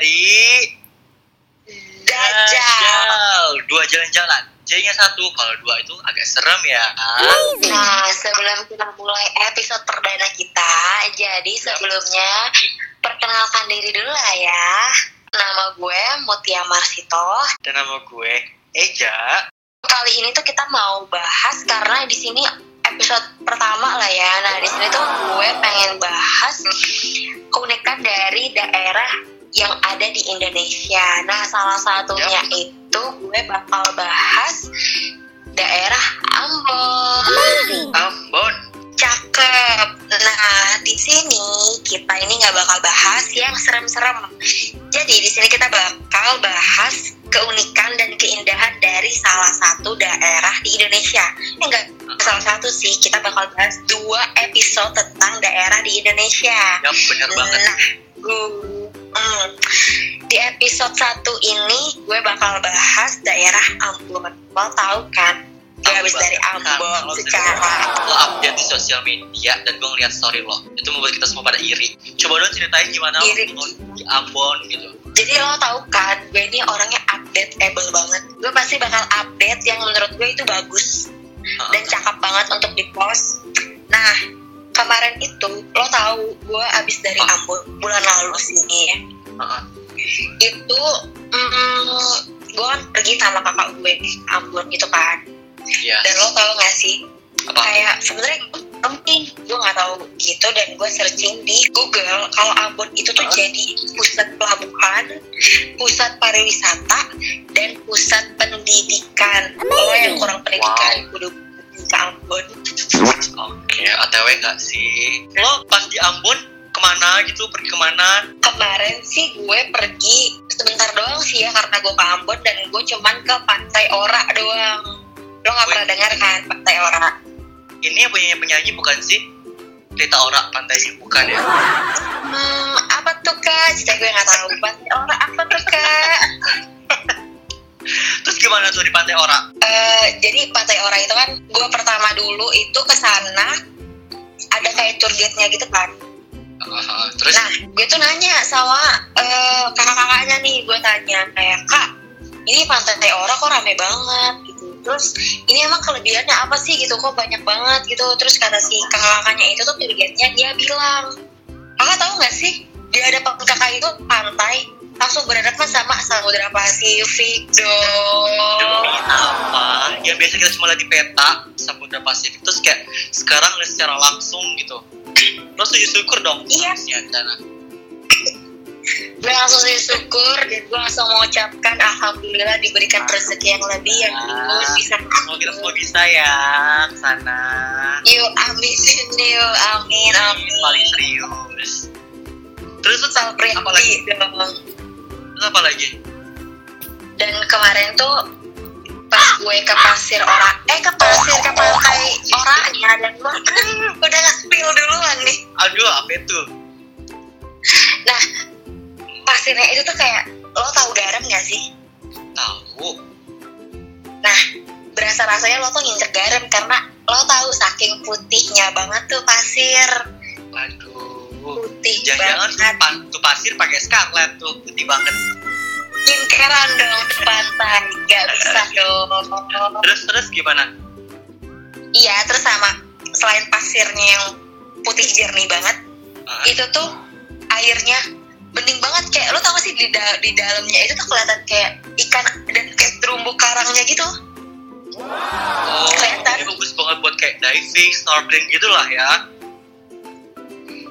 dari Dajjal. Dua jalan-jalan. J-nya satu, kalau dua itu agak serem ya. Nah, sebelum kita mulai episode perdana kita, jadi sebelumnya perkenalkan diri dulu lah ya. Nama gue Mutia Marsito. Dan nama gue Eja. Kali ini tuh kita mau bahas karena di sini episode pertama lah ya. Nah, di sini tuh gue pengen bahas keunikan dari daerah yang ada di Indonesia. Nah, salah satunya itu gue bakal bahas daerah Ambon. Ambon. Cakep. Nah, di sini kita ini nggak bakal bahas yang serem-serem. Jadi di sini kita bakal bahas keunikan dan keindahan dari salah satu daerah di Indonesia. Eh, enggak salah satu sih, kita bakal bahas dua episode tentang daerah di Indonesia. Ya bener banget. Nah, gue hmm, di episode satu ini gue bakal bahas daerah Ambon. Lo tahu kan? Gue habis dari kan, Ambon kalau secara Lo update di sosial media dan gue ngeliat story lo. Itu membuat kita semua pada iri. Coba dong ceritain gimana Iri. lo di Ambon gitu. Jadi lo tau kan, gue ini orangnya update-able banget. Gue pasti bakal update yang menurut gue itu bagus dan cakep banget untuk di post. Nah, kemarin itu lo tahu gue abis dari Ah. Ambon bulan lalu sini ya. Heeh. Itu mm, gue kan pergi sama kakak gue di Ambon gitu kan. Iya. Dan lo tau gak sih, Apa? kayak sebenarnya mungkin gue nggak tahu gitu dan gue searching di Google kalau Ambon itu tuh Hah? jadi pusat pelabuhan, pusat pariwisata dan pusat pendidikan. Lo yang kurang pendidikan Ambon. OTW gak sih? Lo pas di Ambon ke mana gitu? Pergi ke mana? Kemarin sih gue pergi sebentar doang sih ya karena gue ke Ambon dan gue cuman ke Pantai Ora doang. Lo nggak pernah dengar kan Pantai Ora? Ini yang punya penyanyi bukan sih? Rita Ora pantainya bukan ya? Hmm, apa tuh kak? Cita gue nggak tahu. Pantai Ora apa tuh kak? Terus gimana tuh di Pantai Ora? Eh, jadi Pantai Ora itu kan gue pertama dulu itu ke sana ada kayak tour guide-nya gitu kan. Ah, terus Nah, gue tuh nanya sama eh, kakak-kakaknya nih, gue tanya kayak kak, ini Pantai Ora kok rame banget gitu. Terus ini emang kelebihannya apa sih gitu? Kok banyak banget gitu? Terus kata si kakak-kakaknya itu tuh tour guide-nya dia bilang, kakak tahu nggak sih di hadapan kakak itu pantai langsung berhadapan sama Samudra Pasifik dong. demi apa? Yang biasa kita cuma lihat di peta Samudra Pasifik terus kayak sekarang lihat secara langsung gitu. Lo sujud syukur dong Iya. di sana. gue langsung sih syukur dan gue langsung mengucapkan alhamdulillah diberikan rezeki yang lebih yang gue bisa Semoga kita semua bisa ya sana. yuk amin yuk amin amin Paling serius. Terus Salpri apa lagi? Terus apa lagi? dan kemarin tuh pas gue ke pasir ora eh ke pasir ke pantai orangnya dan gue hmm, udah nge-spill duluan nih Aduh, apa itu? nah pasirnya itu tuh kayak lo tahu garam gak sih Tahu. Nah, berasa rasanya lo tuh nginjek garam karena lo tahu saking putihnya banget tuh pasir. Aduh. Putih tuh, banget. pa- tuh pasir pakai scarlet tuh putih banget. Skincarean dong di pantai. Gak bisa dong. Terus terus gimana? Iya, terus sama selain pasirnya yang putih jernih banget, Hah? itu tuh airnya bening banget kayak lo tau gak sih di, da- di dalamnya itu tuh kelihatan kayak ikan dan kayak terumbu karangnya gitu. Oh, kelihatan. ini bagus banget buat kayak diving, snorkeling gitu lah ya.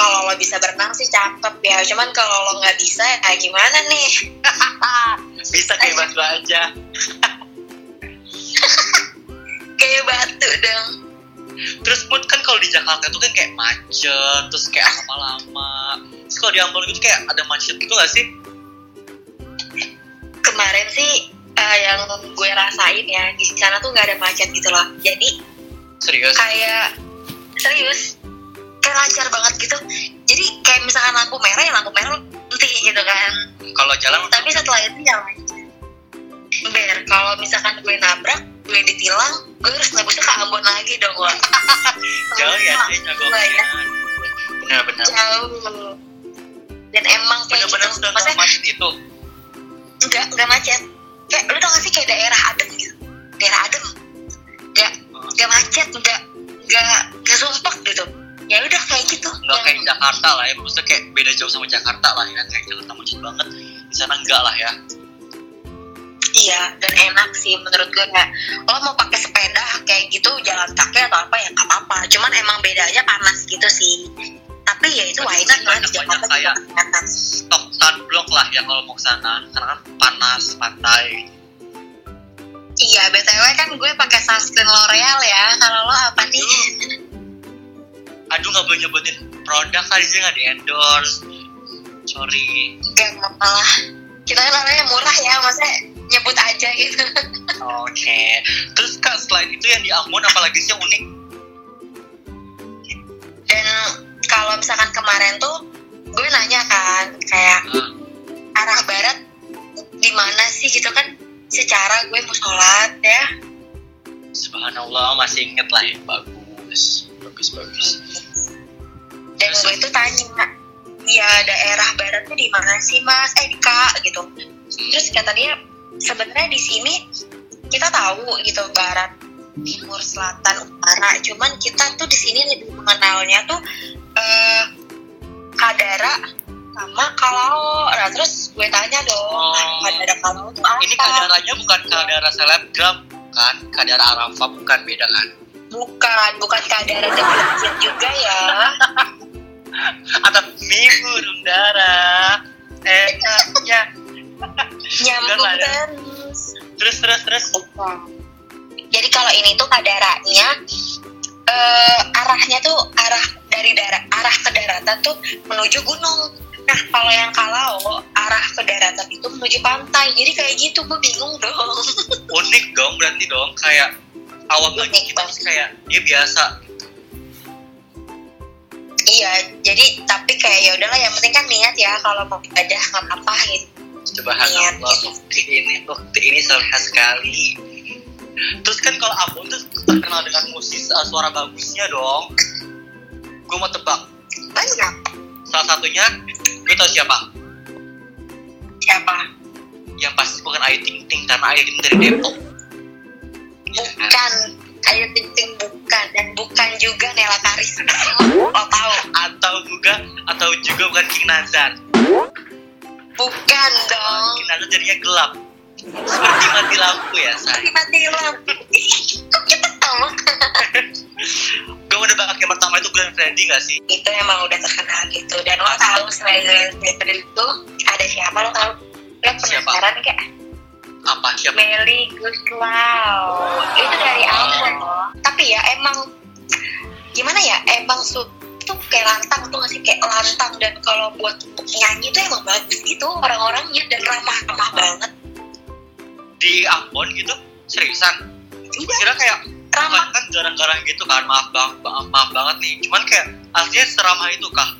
Kalau lo bisa berenang sih cakep ya, cuman kalau lo nggak bisa ya gimana nih? Bisa kayak batu aja. kayak batu dong. Terus pun kan kalau di Jakarta tuh kan kayak macet, terus kayak lama-lama. Terus kalau di Ambon itu kayak ada macet gitu gak sih? kemarin sih eh, yang gue rasain ya di sana tuh nggak ada macet gitu loh jadi Serius? kayak serius kayak lancar banget gitu. Jadi kayak misalkan lampu merah ya lampu merah berhenti gitu kan. Kalau jalan? Tapi setelah itu ya ber kalau misalkan gue nabrak gue ditilang gue harus nebusnya ke Ambon lagi dong gue jauh ya sih Gue ya nyogoknya. Benar-benar. jauh. Dan emang kayak bener-bener gitu. maksudnya macet itu? Nggak nggak macet. Kayak lu tau gak sih kayak daerah adem gitu? Daerah adem. Nggak nggak macet nggak nggak nggak sumpah gitu ya udah kayak gitu. Nggak Yang- kayak Jakarta lah ya maksudnya kayak beda jauh sama Jakarta lah ya kayak Jakarta macet banget. Di sana enggak lah ya. Iya dan enak sih menurut gue kayak lo mau pakai sepeda kayak gitu jalan kaki atau apa ya nggak apa-apa. Cuman emang bedanya panas gitu sih. Tapi ya itu why not kan di Jakarta Kayak- stok sunblock lah ya kalau mau ke sana karena kan panas pantai. Iya btw kan gue pakai sunscreen L'Oreal ya. Kalau lo apa nih aduh nggak boleh nyebutin produk kali sih nggak di endorse sorry Gak malah kita kan orangnya murah ya maksudnya nyebut aja gitu. Oke. Terus kak selain itu yang di Ambon apalagi sih yang unik? Dan kalau misalkan kemarin tuh gue nanya kan kayak Hmm, arah barat di mana sih gitu kan secara gue mau sholat ya. Subhanallah masih inget lah ya bagus bagus bagus dan gue tuh tanya ya daerah barat tuh di mana sih mas? Eh kak gitu. Terus kata dia sebenarnya di sini kita tahu gitu barat timur selatan utara. Cuman kita tuh di sini lebih mengenalnya tuh eh kadara sama kalau nah terus gue tanya dong Oh. kadara kalau tuh apa? Ini kadaranya bukan kadara selebgram kan? Kadara arafah bukan beda kan bukan bukan kadara dari masjid juga ya atau mie burung dara enaknya nyambung Udah lah ya. terus terus terus terus Jadi kalau ini tuh kadaranya eh, arahnya tuh arah dari darat arah ke daratan tuh menuju gunung. Nah kalau yang kalau arah ke daratan itu menuju pantai. Jadi kayak gitu gue bingung dong. unik dong berarti dong kayak awal lagi Unik kita banget. sih kayak dia biasa iya jadi tapi kayak ya udahlah yang penting kan niat ya kalau mau ibadah nggak apa-apa gitu. subhanallah Niat, gitu. ukti ini ukti ini soleh sekali terus kan kalau Ambon tuh terkenal dengan musik uh, suara bagusnya dong gue mau tebak Banyak. salah satunya gue tau siapa Siapa? yang pasti bukan Ayu Ting Ting karena Ayu Ting Ting dari Depok? Bukan. Ayu Ting Ting bukan dan bukan juga Nela Karisma. Lo tahu? atau juga atau juga bukan King Nazar Bukan dong. King Nazar jadinya gelap seperti mati lampu ya say mati lampu kok kita tahu gue udah bakal yang pertama itu Glenn Fredly gak sih itu emang udah terkenal gitu dan lo tahu selain Glenn Fredly itu ada siapa lo tahu lo Siapa? penasaran kayak apa siapa? Melly Guslau itu dari Ambon loh. Tapi ya emang gimana ya emang su itu kayak lantang tuh nggak sih? Kayak lantang dan kalau buat nyanyi tuh emang bagus gitu orang-orangnya dan ramah-ramah banget. Di Ambon gitu seriusan? Iya. kira kayak ramah. kan garang-garang gitu kan maaf bang maaf, maaf banget nih. Cuman kayak aslinya seramah itu kah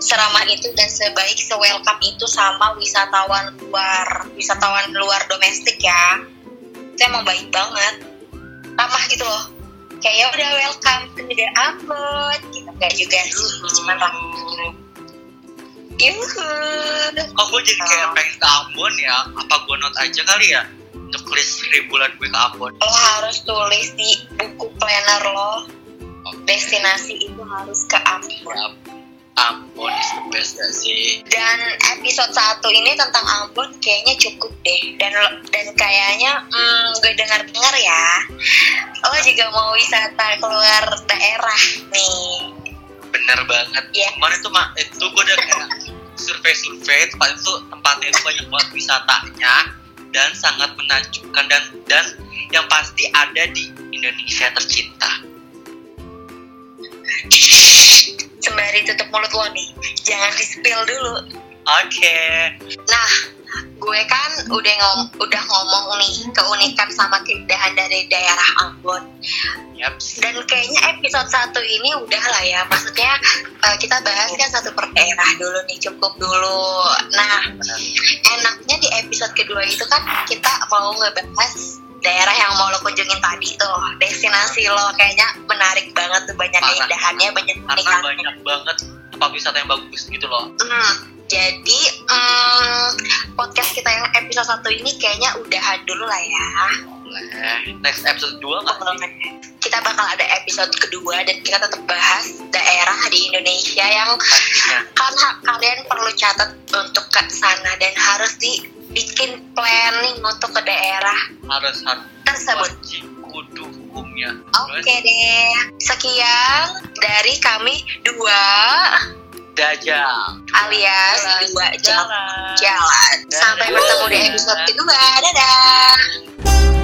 seramah itu dan sebaik se-welcome itu sama wisatawan luar wisatawan luar domestik ya. Itu emang baik banget. Ramah gitu loh. Kayak ya udah welcome. Ke negara Ambon gitu. Enggak juga sih cuma ramah. Yuhu. Kok gue jadi kayak pengen ke Ambon ya? Apa gue not aja kali ya? Untuk list ribuan gue ke Ambon. Lo harus tulis di buku planner lo. Destinasi itu harus ke Ambon. Ambon gak sih? Dan episode satu ini tentang Ambon kayaknya cukup deh. Dan dan kayaknya hmm, gue dengar dengar ya lo juga mau wisata keluar daerah nih. Bener banget. Iya. kemarin tuh mak itu gue udah kayak survei-survei tempat itu tempatnya itu banyak banget wisatanya dan sangat menakjubkan dan dan yang pasti ada di Indonesia tercinta sembari tutup mulut lo nih. Jangan di spill dulu. Oke. Nah gue kan udah ngom udah ngomong nih keunikan sama keindahan dari daerah Ambon. Yep dan kayaknya episode satu ini udah lah ya. Maksudnya eh, kita bahas kan satu per daerah dulu nih cukup dulu. Nah enaknya di episode kedua itu kan kita mau ngebahas daerah yang mau lo kunjungin tadi tuh destinasi lo kayaknya menarik banget tuh banyak Parah. keindahannya banyak karena banyak banget tempat wisata yang bagus gitu loh. Hmm, jadi hmm, podcast kita yang episode satu ini kayaknya udahan dulu lah ya. boleh. Next episode 2 nggak Kita bakal ada episode kedua dan kita tetap bahas daerah di Indonesia yang pastinya. ha- kalian perlu catat untuk ke sana dan harus dibikin planning untuk ke daerah. Harus harus. Tersebut. wajib kudu hukumnya. Oke deh, sekian dari kami dua. Dajal alias dua jam jalan. jalan. Sampai bertemu di episode kedua. Dadah.